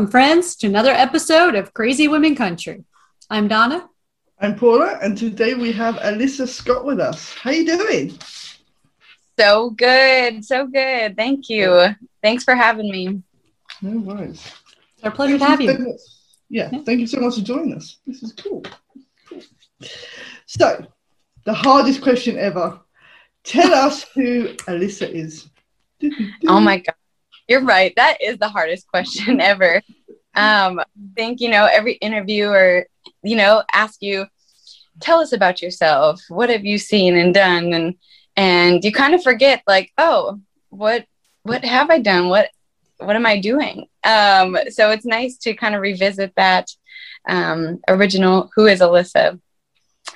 Welcome, friends, to another episode of Crazy Women Country. I'm Donna. I'm Paula, and today we have Alyssa Scott with us. How you doing? So good, so good. Thank you. Thanks for having me. No worries. It's our pleasure thank to have you. you. Yeah, yeah, thank you so much for joining us. This is cool. cool. So, the hardest question ever. Tell us who Alyssa is. Oh my god. You're right. That is the hardest question ever. Um, I think, you know, every interviewer, you know, ask you, tell us about yourself. What have you seen and done? And and you kind of forget like, oh, what what have I done? What what am I doing? Um, so it's nice to kind of revisit that um, original who is Alyssa.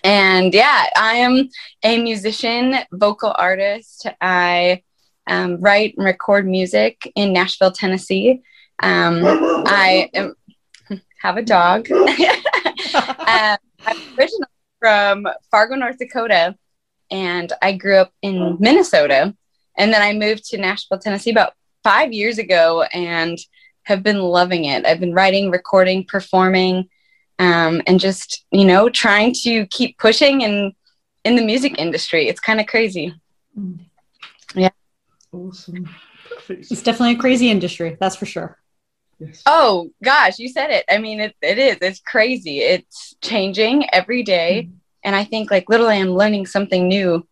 And yeah, I am a musician, vocal artist. I um, write and record music in Nashville, Tennessee. Um, I am, have a dog. um, I'm originally from Fargo, North Dakota, and I grew up in Minnesota. And then I moved to Nashville, Tennessee about five years ago and have been loving it. I've been writing, recording, performing, um, and just, you know, trying to keep pushing and in the music industry. It's kind of crazy. Mm. Yeah. Awesome. Perfect. It's definitely a crazy industry, that's for sure. Yes. Oh gosh, you said it. I mean, it, it is. It's crazy. It's changing every day. Mm-hmm. And I think like literally I'm learning something new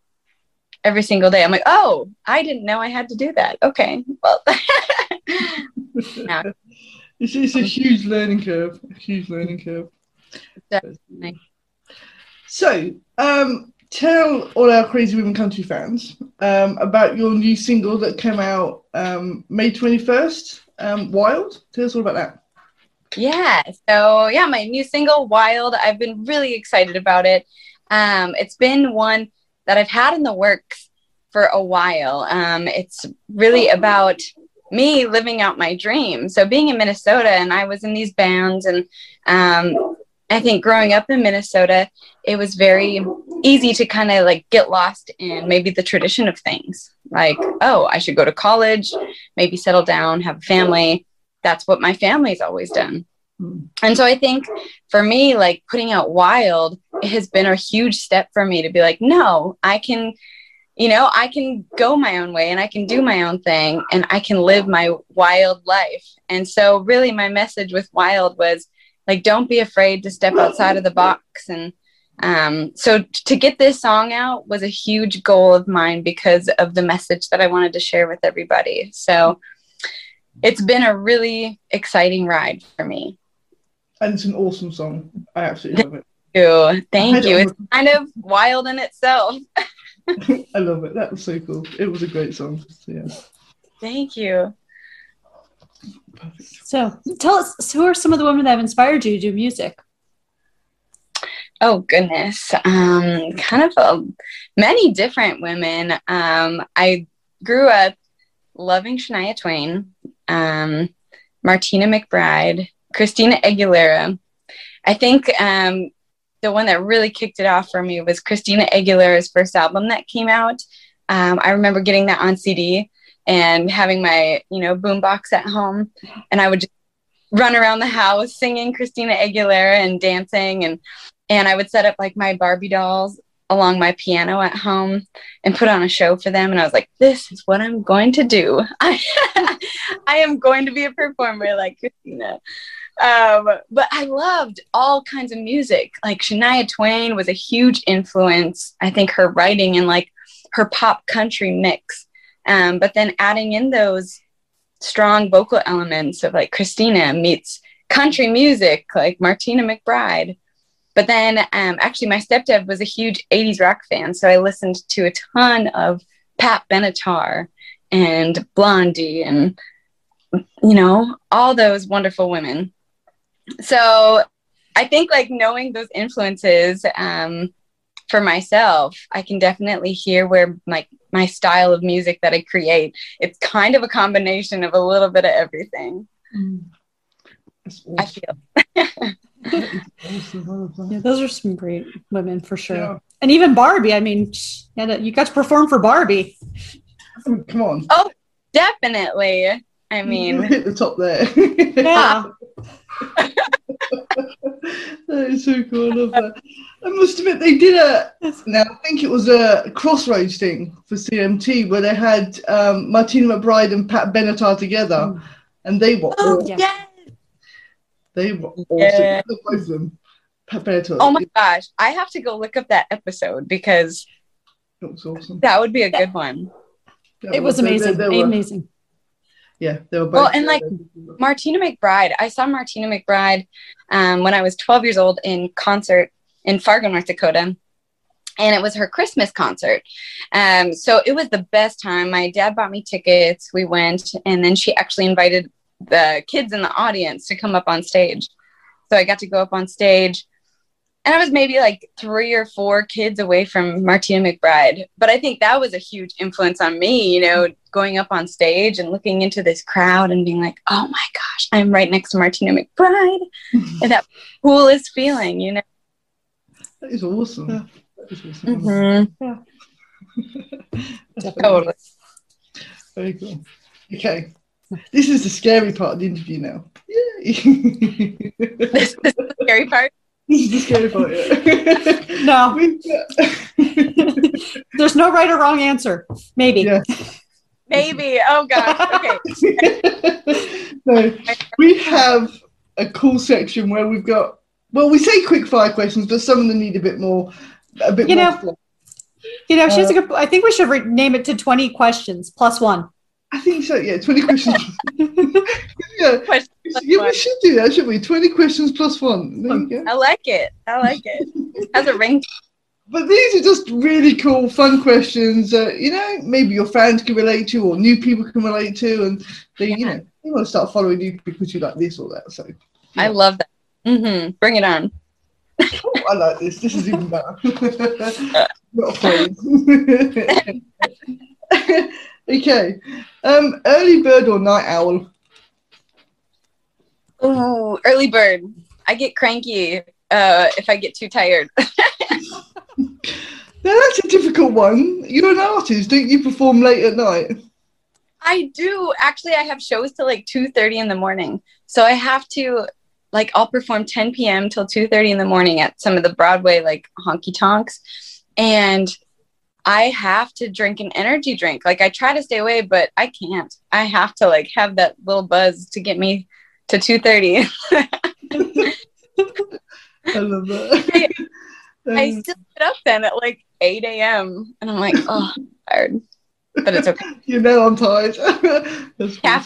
every single day. I'm like, oh, I didn't know I had to do that. Okay. Well it's, it's a huge learning curve. A huge learning curve. Definitely. So, um, tell all our Crazy Women Country fans um, about your new single that came out um, May 21st, um, Wild. Tell us all about that. Yeah. So, yeah, my new single, Wild, I've been really excited about it. Um, it's been one that I've had in the works for a while. Um, it's really about me living out my dream. So, being in Minnesota, and I was in these bands, and um, I think growing up in Minnesota, it was very easy to kind of like get lost in maybe the tradition of things. Like, oh, I should go to college, maybe settle down, have a family. That's what my family's always done. Hmm. And so I think for me, like putting out Wild it has been a huge step for me to be like, no, I can, you know, I can go my own way and I can do my own thing and I can live my wild life. And so, really, my message with Wild was like don't be afraid to step outside of the box and um, so to get this song out was a huge goal of mine because of the message that i wanted to share with everybody. So it's been a really exciting ride for me. And it's an awesome song. I absolutely love it. Thank you. Thank you. it's kind of wild in itself. I love it. That was so cool. It was a great song. So, yeah. Thank you. Perfect. So tell us, who are some of the women that have inspired you to do music? Oh goodness, um, kind of a, many different women. Um, I grew up loving Shania Twain, um, Martina McBride, Christina Aguilera. I think um, the one that really kicked it off for me was Christina Aguilera's first album that came out. Um, I remember getting that on CD and having my you know boombox at home and i would just run around the house singing christina aguilera and dancing and and i would set up like my barbie dolls along my piano at home and put on a show for them. And i was like this is what i'm going to do. I, I am going to be a performer like christina. Um, but i loved all kinds of music. Like shania twain was a huge influence i think her writing and like her pop country mix. Um, but then adding in those strong vocal elements of like Christina meets country music, like Martina McBride. But then um, actually, my stepdad was a huge 80s rock fan. So I listened to a ton of Pat Benatar and Blondie and, you know, all those wonderful women. So I think like knowing those influences um, for myself, I can definitely hear where my my style of music that I create. It's kind of a combination of a little bit of everything. Mm. Awesome. I feel. awesome. Yeah, those are some great women for sure. Yeah. And even Barbie. I mean, yeah, you got to perform for Barbie. Come on. Oh, definitely. I You mean, hit the top there. Yeah. that is so cool. I love that. I must admit, they did a. Now I think it was a crossroads thing for CMT where they had um, Martina McBride and Pat Benatar together, and they were oh awesome. Yeah. Yeah. they were awesome. Yeah. I love Both them. Oh my gosh, I have to go look up that episode because It was awesome. that would be a good one. That It was they- they- amazing. they were- amazing. Yeah, they were both. Well, and, like, Martina McBride. I saw Martina McBride um, when I was 12 years old in concert in Fargo, North Dakota. And it was her Christmas concert. Um, so it was the best time. My dad bought me tickets. We went, and then she actually invited the kids in the audience to come up on stage. So I got to go up on stage. And I was maybe like three or four kids away from Martina McBride. But I think that was a huge influence on me, you know, going up on stage and looking into this crowd and being like, oh my gosh, I'm right next to Martina McBride. and that coolest feeling, you know? that is awesome. Yeah. That is awesome. Mhm. That's very Totally. Very cool. Okay. This is the scary part of the interview now. Yay! This, is the scary part. this is the scary part, yeah. No, there's no right or wrong answer. Maybe. Yeah. Maybe. Oh gosh. Okay. so we have a cool section where we've got, well, we say quick fire questions, but some of them need a bit more, a bit You more. know-. You know, she's a uh, good. I think we should rename it to 20 questions plus one. I think so, yeah, 20 questions. yeah, Question yeah, we should do that, shouldn't we? 20 questions plus one. There you go. I like it. I like it. Has a ring. But these are just really cool, fun questions that you know maybe your fans can relate to, or new people can relate to, and they, you know, they want to start following you because you like this or that. So I love that. hmm Bring it on. oh, I like this. This is even better. Not afraid. okay, um, early bird or night owl? Ooh, early bird. I get cranky uh, if I get too tired. Now that's a difficult one. You're an artist, don't you? Perform late at night. I do. Actually, I have shows till like 2.30 in the morning. So I have to, like, I'll perform 10 p.m. till 2.30 in the morning at some of the Broadway, like, honky tonks. And I have to drink an energy drink. Like, I try to stay away, but I can't. I have to, like, have that little buzz to get me to 2.30. I love that. I still get up then at, like, 8 a.m. And I'm like, oh, I'm tired. But it's okay. you know I'm tired. That's Yeah.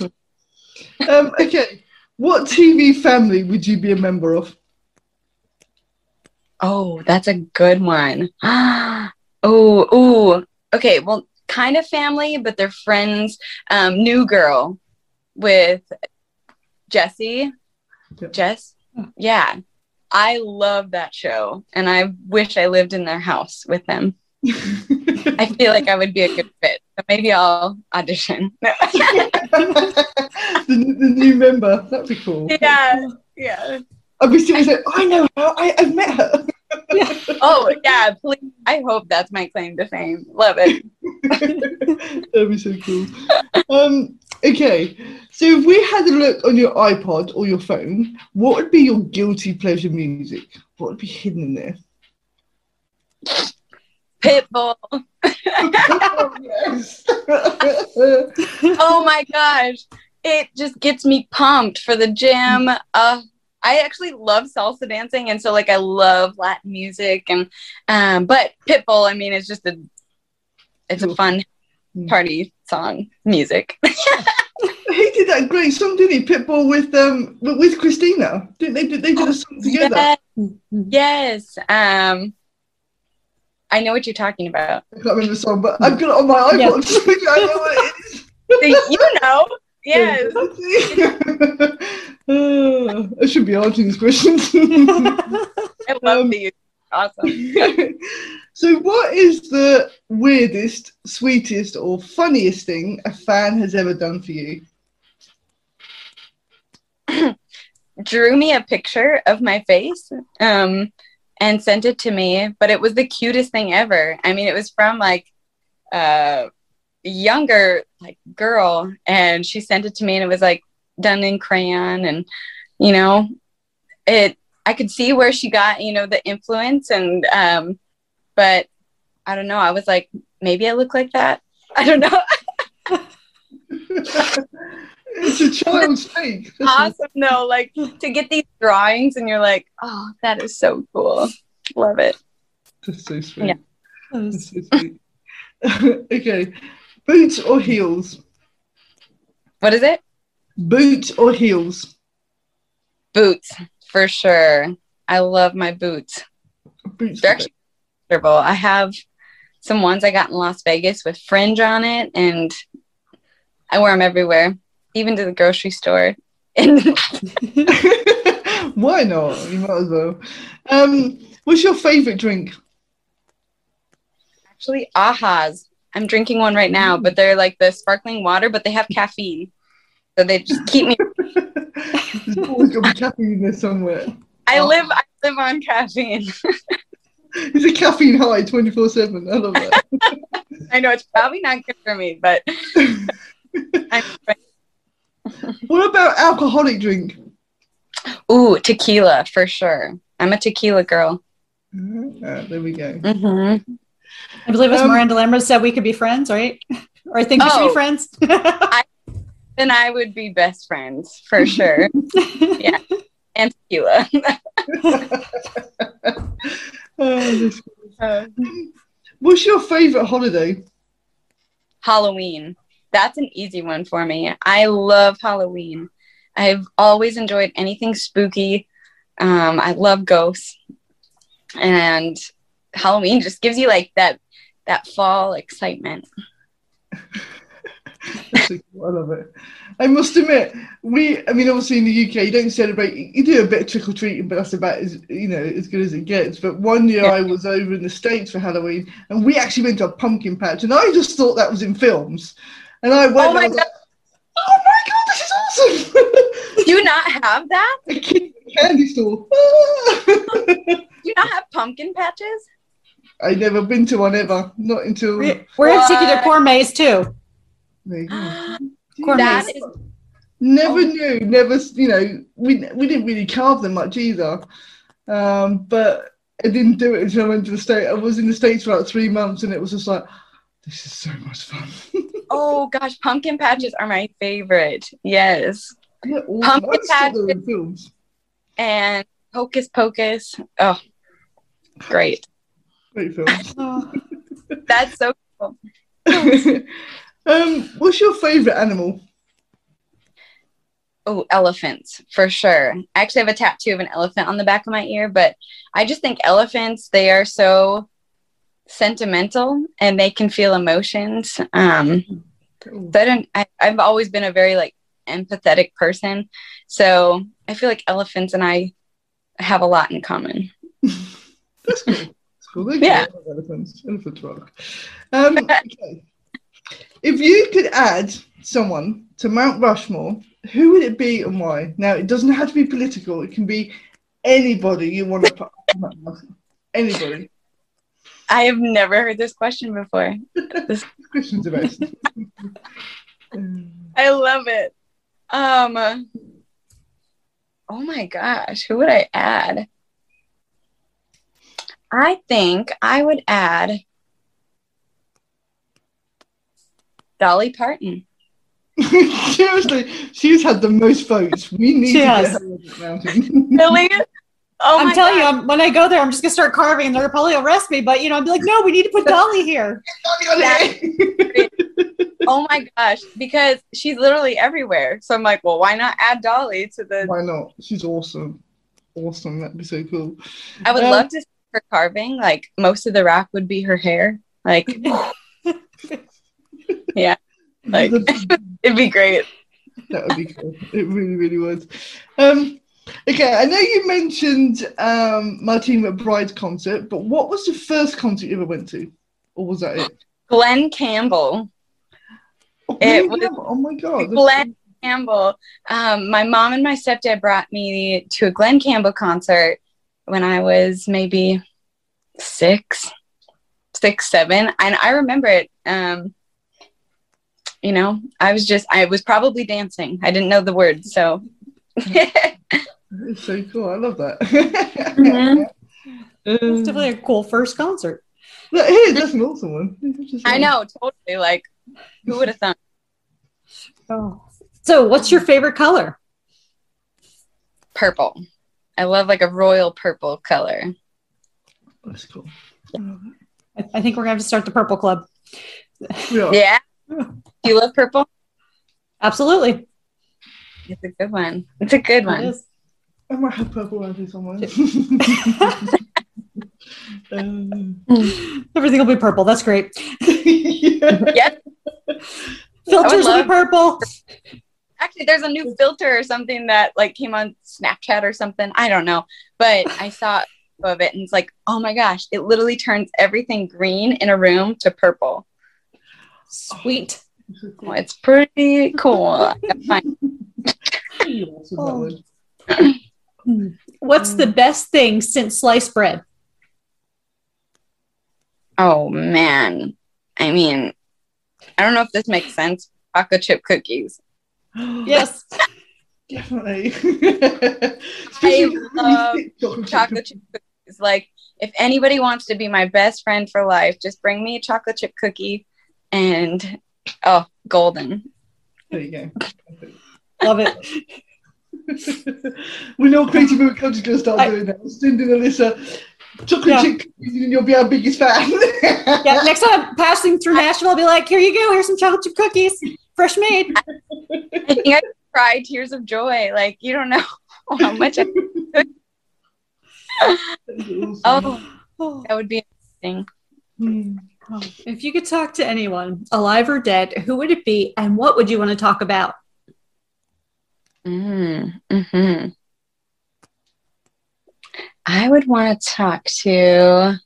Um, okay, what TV family would you be a member of? Oh, that's a good one. oh, oh. Okay, well, kind of family, but they're friends. Um, New Girl with Jesse. Yeah. Jess. Yeah. I love that show and I wish I lived in their house with them. I feel like I would be a good fit. So maybe I'll audition. the, the new member. That'd be cool. yeah. Yeah. I'd be sitting there, I know her. I, I've met her. Oh, yeah. Please. I hope that's my claim to fame. Love it. That'd be so cool. Um, okay, so if we had a look on your iPod or your phone, what would be your guilty pleasure music? What would be hidden in there? Pitbull. oh, oh my gosh it just gets me pumped for the gym uh i actually love salsa dancing and so like i love latin music and um but pitbull i mean it's just a it's a fun party song music he did that great song, didn't he? Pitbull with um with Christina. Didn't they? They did a song together. yes, yes um i know what you're talking about I can't remember the song, but I've got it on my iPod. so I know what it is. You know yes Uh, I should be answering these questions. I love Um, these. Awesome. so, what is the weirdest, sweetest, or funniest thing a fan has ever done for you? Drew me a picture of my face um, and sent it to me, but it was the cutest thing ever. I mean, it was from like a younger like girl, and she sent it to me, and it was like done in crayon, and you know, it. I could see where she got you know the influence, and um, but I don't know. I was like, maybe I look like that. I don't know. it's a child's fake. awesome though like to get these drawings and you're like oh that is so cool love it That's so sweet. Yeah. So sweet. okay. Boots or heels? what is it Boots or heels? boots for sure i love my boots Boots. they're actually comfortable i have some ones i got in las vegas with fringe on it and i wear them everywhere even to the grocery store Why not? You might as well. Um, what's your favourite drink? actually ahas i'm drinking one right now but they're like the sparkling water but they have caffeine so they just keep me There's always got to be caffeine in there somewhere. i live i live on caffeine It's a caffeine high 24 7. I love that. I know it's probably not good for me, but I'm what about alcoholic drink? ooh tequila for sure. I'm a tequila girl. Ah, there we go. Mm-hmm. I believe as Um, Miranda Lambert said, we could be friends, right? or I think we should Oh. be friends. Then I would be best friends for sure. Yeah. And tequila. Oh, that's- What's your favourite holiday? Halloween. That's an easy one for me. I love Halloween. I've always enjoyed anything spooky. Um, I love ghosts, and Halloween just gives you like that that fall excitement. That's so cool. I love it. I must admit, we, I mean, obviously in the UK, you don't celebrate, you do a bit of trick or treating, but that's about as, you know, as good as it gets. But one year Yeah. I was over in the States for Halloween and we actually went to a pumpkin patch and I just thought that was in films. And I went, Oh my was like, oh my God, this is awesome. Do you not have that? a candy store. Do you not have pumpkin patches? I never been to one ever, not until. we're we're going to take you to What? Corn Maze too. There you go. Corn maze. is Never Oh. knew, never, you know, we, we didn't really carve them much either. Um, but I didn't do it until I went to the state. I was in the States for about three months and it was just like, this is so much fun. oh gosh, pumpkin patches are my favorite. Yes. yeah. Pumpkin I just thought they were patches. films. And Hocus Pocus. Oh, great. Great films. Oh, That's so cool. um, what's your favourite animal? Oh, elephants for sure. I actually have a tattoo of an elephant on the back of my ear, but I just think elephants, they are so sentimental and they can feel emotions. Um, Cool. so I don't, I, I've always been a very like empathetic person. So I feel like elephants and I have a lot in common. That's cool. They're Yeah. cool. I like Elephants. Elephants rock. Um, okay. If you could add someone to Mount Rushmore, who would it be and why? Now, it doesn't have to be political. It can be anybody you want to put on Mount Rushmore. Anybody. I have never heard this question before. This Questions about Um, I love it. Um, oh my gosh, who would I add? I think I would add Dolly Parton. Seriously, she's had the most votes. We need She to has. get her on mountain. Really? Oh I'm my telling you, I'm, when I go there, I'm just going to start carving and they're going to probably arrest me. But, you know, I'll be like, no, we need to put Dolly here. Oh my gosh, because she's literally everywhere. So I'm like, well, why not add Dolly to the? Why not? She's awesome. Awesome. That'd be so cool. I would Um, love to see her carving. Like most of the rock would be her hair. Like, yeah, like it'd be great. that would be cool. It really, really would. Um, okay, I know you mentioned um, Martina McBride's concert, but what was the first concert you ever went to, or was that it? Glen Campbell. Oh, It was oh my god! Glen Campbell. Um, my mom and my stepdad brought me to a Glen Campbell concert when I was maybe six, six, seven, and I remember it. Um, you know, I was just, I was probably dancing. I didn't know the words, so. It's so cool. I love that. Mhm. It's Um, definitely a cool first concert. that- hey, that's an awesome one. Just I know, totally. Like, who would have thought? Oh. So, what's your favorite color? Purple. I love like a royal purple color. That's cool. I, I think we're gonna have to start the purple club. We are. Yeah. Do you love purple? Absolutely. It's a good one. It's a good It one. is. I might have purple around here somewhere. um, Everything will be purple. That's great. yeah. Yeah. Filters will be purple. Actually, there's a new filter or something that like came on Snapchat or something. I don't know, but I saw of it and it's like, oh my gosh, it literally turns everything green in a room to purple. Sweet. Well, it's pretty cool. I gotta find- Awesome, that one. What's the best thing since sliced bread? Oh man, I mean, I don't know if this makes sense. Chocolate chip cookies. Yes. Definitely. Especially really love chocolate chip cookies. Like, if anybody wants to be my best friend for life, just bring me a chocolate chip cookie and oh, golden. There you go. Love it. we know Crazy Women Country's going to start I- doing that. Send in Alyssa chocolate Yeah. chip cookies and you'll be our biggest fan. Yeah, next time I'm passing through Nashville, I'll be like, here you go. Here's some chocolate chip cookies, fresh made. I think I cried tears of joy. Like, you don't know how much I, oh, Oh. that would be amazing. Hmm. If you could talk to anyone, alive or dead, who would it be and what would you want to talk about? Mm, hmm I would want to talk to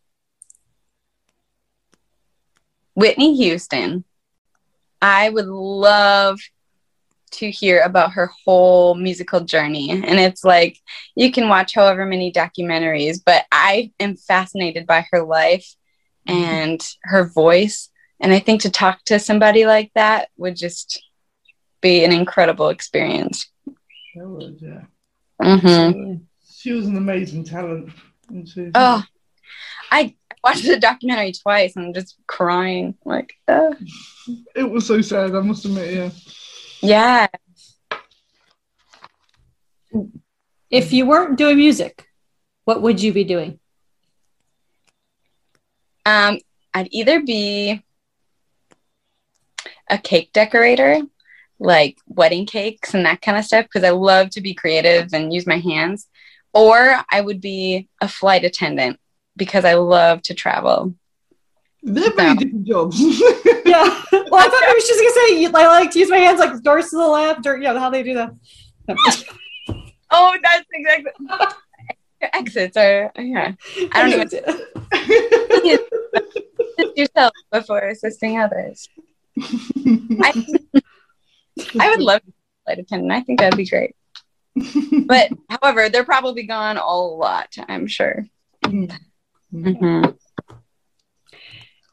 Whitney Houston. I would love to hear about her whole musical journey. And it's like you can watch however many documentaries, but I am fascinated by her life and her voice. And I think to talk to somebody like that would just be an incredible experience. That would, yeah. Mm-hmm. She was an amazing talent. she? Oh, I watched the documentary twice and I'm just crying. Like, uh, It was so sad, I must admit, yeah. yeah. If you weren't doing music, what would you be doing? Um, I'd either be a cake decorator, like wedding cakes and that kind of stuff, because I love to be creative and use my hands, or I would be a flight attendant because I love to travel. They're very No. different jobs. Yeah. Well, I thought I was just going to say, I like to use my hands like doors to the left or, yeah, how they do that. Oh, that's exactly. Exits are, yeah. I don't even assist yourself before assisting others. I, I would love to be a flight attendant. I think that'd be great. But however, they're probably gone a lot, I'm sure. Hmm. Mhm.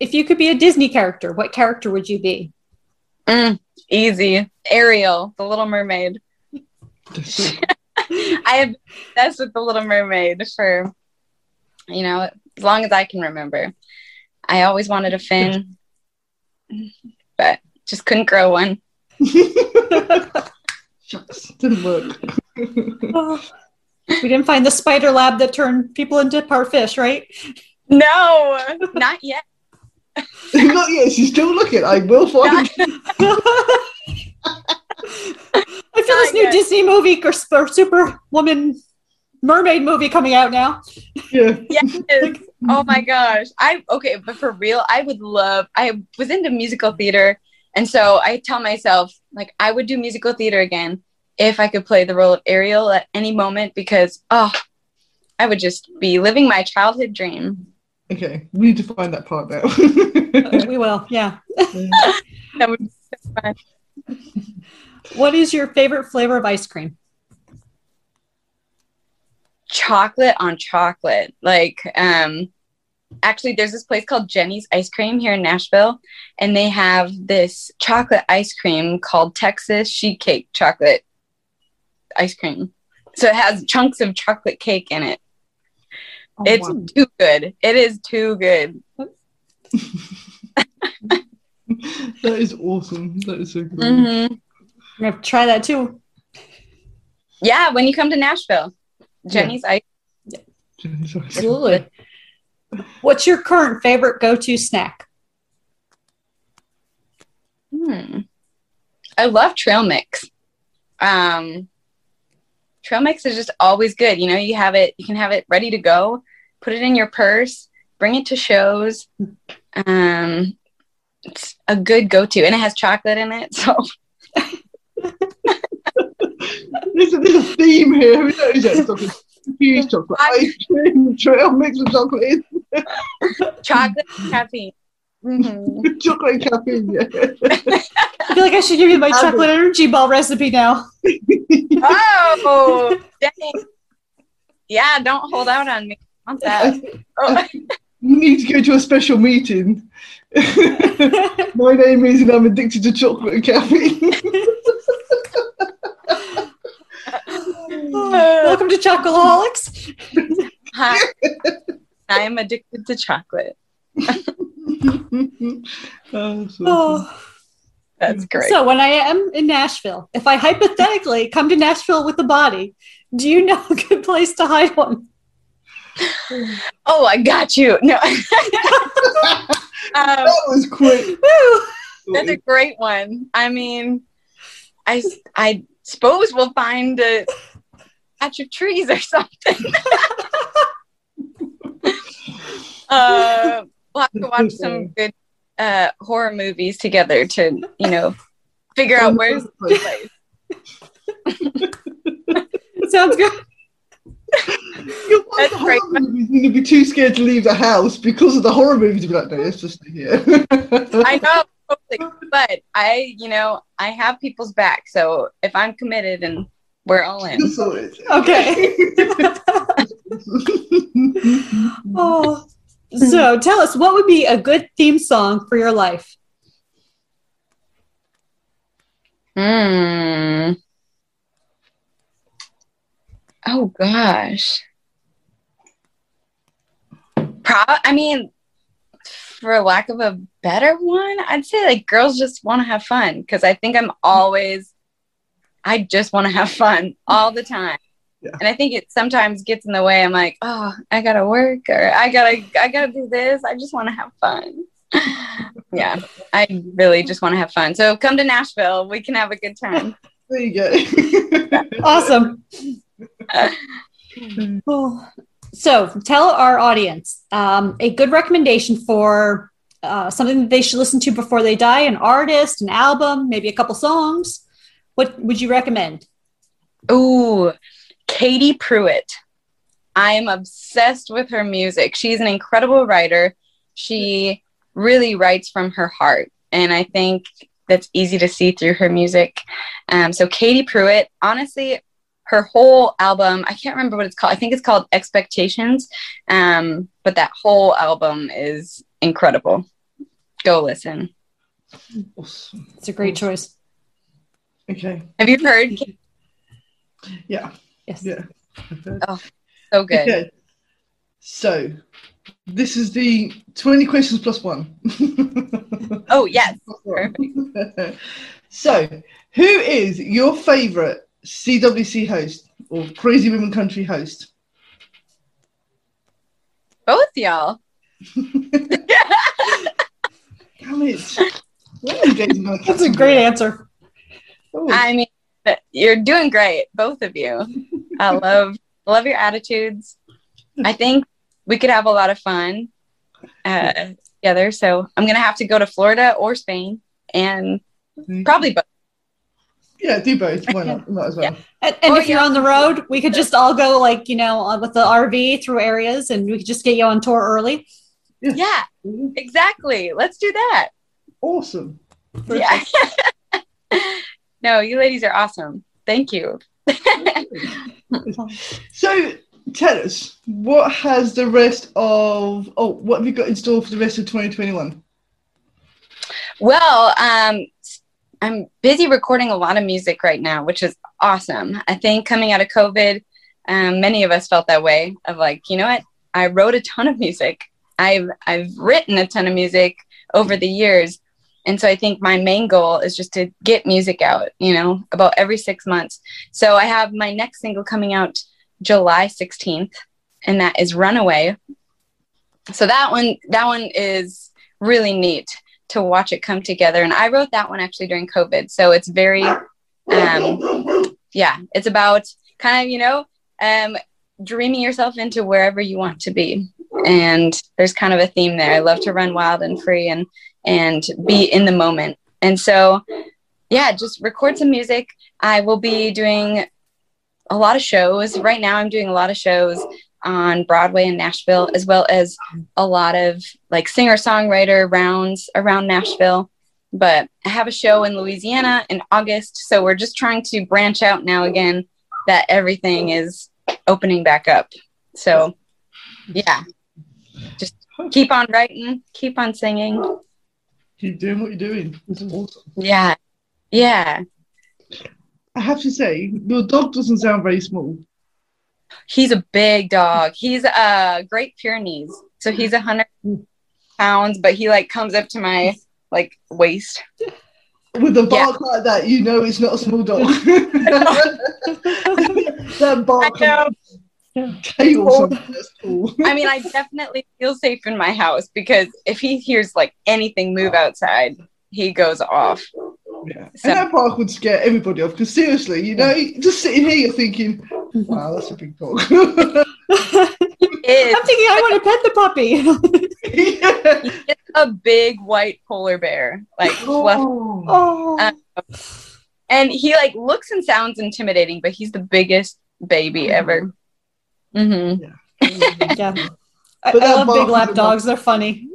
If you could be a Disney character, what character would you be? Mm, easy. Ariel, the Little Mermaid. I have been obsessed with the Little Mermaid for, you know, as long as I can remember. I always wanted a fin, but just couldn't grow one. Shucks, didn't work. We didn't find the spider lab that turned people into parfish, right? No, not yet. Not yet, she's still looking. I will find I feel this new yet. Disney movie or, or Superwoman mermaid movie coming out now. Yeah. Yes. Oh my gosh. I okay, but for real, I would love I was into musical theater And so I tell myself, like, I would do musical theater again if I could play the role of Ariel at any moment because, oh, I would just be living my childhood dream. Okay, we need to find that part now. we will, yeah. that would be so fun. What is your favorite flavor of ice cream? Chocolate on chocolate. Like, um, actually, there's this place called Jeni's Ice Cream here in Nashville, and they have this chocolate ice cream called Texas Sheet Cake Chocolate Ice Cream. So it has chunks of chocolate cake in it. Oh, it's wow. too good. It is too good. that is awesome. That is so cool. Mhm. I'm gonna have to try that too. Yeah, when you come to Nashville, Jeni's Ice. Absolutely. What's your current favorite go-to snack? Hmm. I love trail mix. Um, trail mix is just always good. You know, you have it, you can have it ready to go, put it in your purse, bring it to shows. Um, it's a good go-to, and it has chocolate in it. So There's a, there's a theme here. Who knows that? It's like a confused chocolate ice cream, trail mix with chocolate chocolate, caffeine. Mhm. chocolate caffeine, yeah. I feel like I should give you my Apple. chocolate energy ball recipe now. Oh, dang. Yeah, don't hold out on me. I want that. Oh. You need to go to a special meeting. My name is, and I'm addicted to chocolate and caffeine. Welcome to Chocolaholics. Hi. I am addicted to chocolate. Oh, so Oh. That's great. So when I am in Nashville, if I hypothetically come to Nashville with a body, do you know a good place to hide one? oh, I got you. No. um, that was quick. Woo! that's a great one. I mean, I, I suppose we'll find a patch of trees or something. uh, we'll have to watch some good uh, horror movies together to, you know, figure out where's the place. Sounds good. You'll watch That's the great. horror movies and you'll be too scared to leave the house because of the horror movies. You'll be like, no, let's just stay here. I know, totally. but I, you know, I have people's back. So if I'm committed and we're all in. Okay. oh. So tell us, what would be a good theme song for your life? Hmm. Oh gosh. Pro- I mean, for lack of a better one, I'd say like girls just want to have fun because I think I'm always, I just want to have fun all the time. Yeah. And I think it sometimes gets in the way. I'm like, oh, I gotta work or I gotta, I gotta do this. I just want to have fun. yeah, I really just want to have fun. So come to Nashville. We can have a good time. There you go. Awesome. Oh. So tell our audience um, a good recommendation for uh, something that they should listen to before they die an artist, an album, maybe a couple songs. What would you recommend? Ooh, Katie Pruitt. I am obsessed with her music. She's an incredible writer. She really writes from her heart. And I think that's easy to see through her music. Um, so, Katie Pruitt, honestly, her whole album, I can't remember what it's called. I think it's called Expectations. Um, but that whole album is incredible. Go listen. Awesome. It's a great choice. Okay. Have you heard? Yeah. Yes. Yeah. Oh, so good. Okay. So, this is the 20 questions plus one. Oh, yes. so, who is your favorite CWC host or Crazy Women Country host? Both y'all. Damn it. When are you guys gonna That's a great answer. Oh, I mean, you're doing great, both of you. I love love your attitudes. I think we could have a lot of fun uh, together. So I'm gonna have to go to Florida or Spain and Probably both. Yeah, do both. Why not? Might as well. Yeah. And, and Or if you're on the road, we could just all go like you know with the RV through areas, and we could just get you on tour early. Yeah, exactly. Let's do that. Awesome. Yeah. no, you ladies are awesome. Thank you. So tell us, what has the rest of oh what have you got in store for the rest of 2021? Well, um, I'm busy recording a lot of music right now, which is awesome. I think coming out of COVID, um, many of us felt that way of like, you know what? I wrote a ton of music. I've I've written a ton of music over the years, and so I think my main goal is just to get music out. You know, about every six months. So I have my next single coming out July 16th, and that is "Runaway." So that one that one is really neat to watch it come together. And I wrote that one actually during COVID. So it's very, um, yeah, it's about kind of, you know, um, dreaming yourself into wherever you want to be. And there's kind of a theme there. I love to run wild and free and, and be in the moment. And so, yeah, just record some music. I will be doing a lot of shows. Right now, I'm doing a lot of shows on Broadway in Nashville, as well as a lot of like singer songwriter rounds around Nashville. But I have a show in Louisiana in August. So we're just trying to branch out now again that everything is opening back up. So, yeah, just keep on writing, keep on singing. Keep doing what you're doing. It's awesome. Yeah. Yeah. I have to say, your dog doesn't sound very small. He's a big dog. He's uh Great Pyrenees. So he's a hundred pounds, but he like comes up to my like waist. With a Yeah. bark like that, you know it's not a small dog. that bark I know. cool. I mean, I definitely feel safe in my house because if he hears like anything move outside, he goes off. Yeah. So- and that bark would scare everybody off. Because seriously, you know, just sitting here, you're thinking, "Wow, that's a big dog." I'm thinking I want to pet the puppy. yeah. it's a big white polar bear, like fluff, Oh. oh, Uh, and he like looks and sounds intimidating, but he's the biggest baby ever. Hmm yeah. I, I love big lap dogs. They're funny.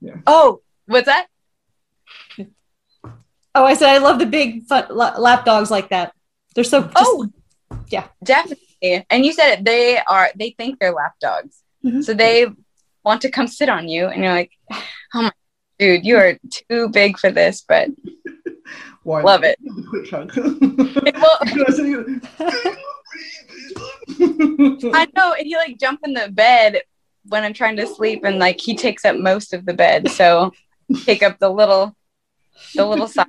Yeah. Oh, what's that? Oh, I said I love the big fun, lap dogs like that. They're so. Just, oh, yeah. definitely. And you said it. They are. They think they're lap dogs, Mhm. so they want to come sit on you, and you're like, "Oh my, dude, you are too big for this." But Why Love it. Quick hug. Well, I I know, and he like jump in the bed when I'm trying to sleep, and like he takes up most of the bed, so take up the little, the little size.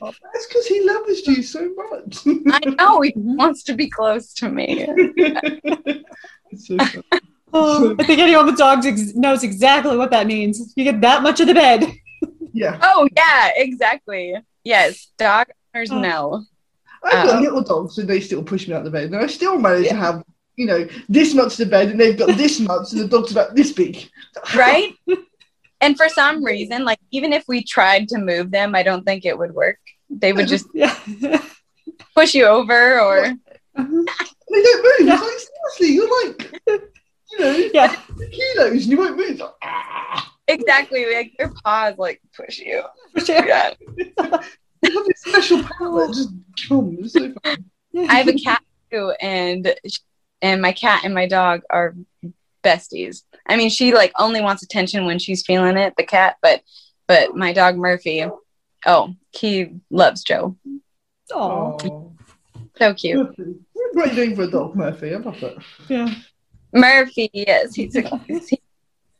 Oh, that's because he loves you so much. I know he wants to be close to me. So. Oh, I think anyone with dogs ex- knows exactly what that means. You get that much of the bed. yeah, Oh yeah, exactly. Yes, dog owners Oh. know. I've got Uh, little dogs and they still push me out of the bed, and I still manage to have, you know, this much of the bed, and they've got this much, and the dog's about this big. right? and for some reason, like even if we tried to move them, I don't think it would work. They would just Yeah. push you over or. They don't move. Yeah. It's like seriously, you're like, you know, yeah. kilos, and you won't move. Like, ah. exactly like your paws like push you. For sure. Yeah. You have this special power that just comes. It's so. I have a cat too, and and my cat and my dog are besties. I mean, she like only wants attention when she's feeling it, the cat, but but my dog Murphy, oh, he loves Joe. Oh. So cute. Murphy. What a great name for a dog, Murphy. I love that. yeah. Murphy, yes, he's a he's a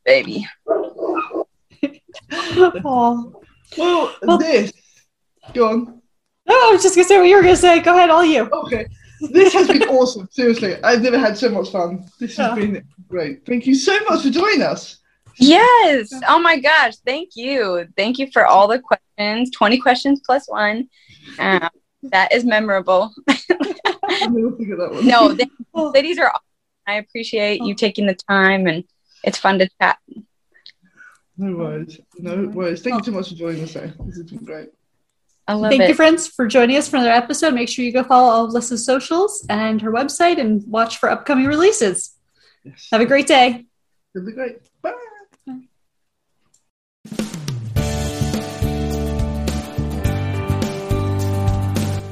baby. Oh. Well, Well- this. Go on. No, I was just gonna say what you were gonna say. Go ahead, all you. Okay. This has been awesome. Seriously, I've never had so much fun. This has Yeah. been great. Thank you so much for joining us. Yes. Oh my gosh. Thank you. Thank you for all the questions. 20 questions plus one. Um, that is memorable. I'll never that one. No, the Oh. ladies are awesome. I appreciate you taking the time and it's fun to chat. No worries. No worries. Thank you so much for joining us. Though. This has been great. I love Thank it. you, friends, for joining us for another episode. Make sure you go follow all of Lissa's socials and her website and watch for upcoming releases. Yes. Have a great day. It'll be great. Bye.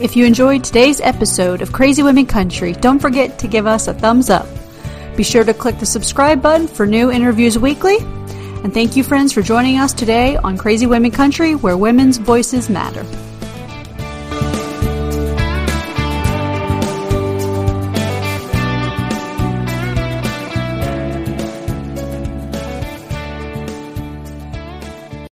If you enjoyed today's episode of Crazy Women Country, don't forget to give us a thumbs up. Be sure to click the subscribe button for new interviews weekly. And thank you, friends, for joining us today on Crazy Women Country, where women's voices matter.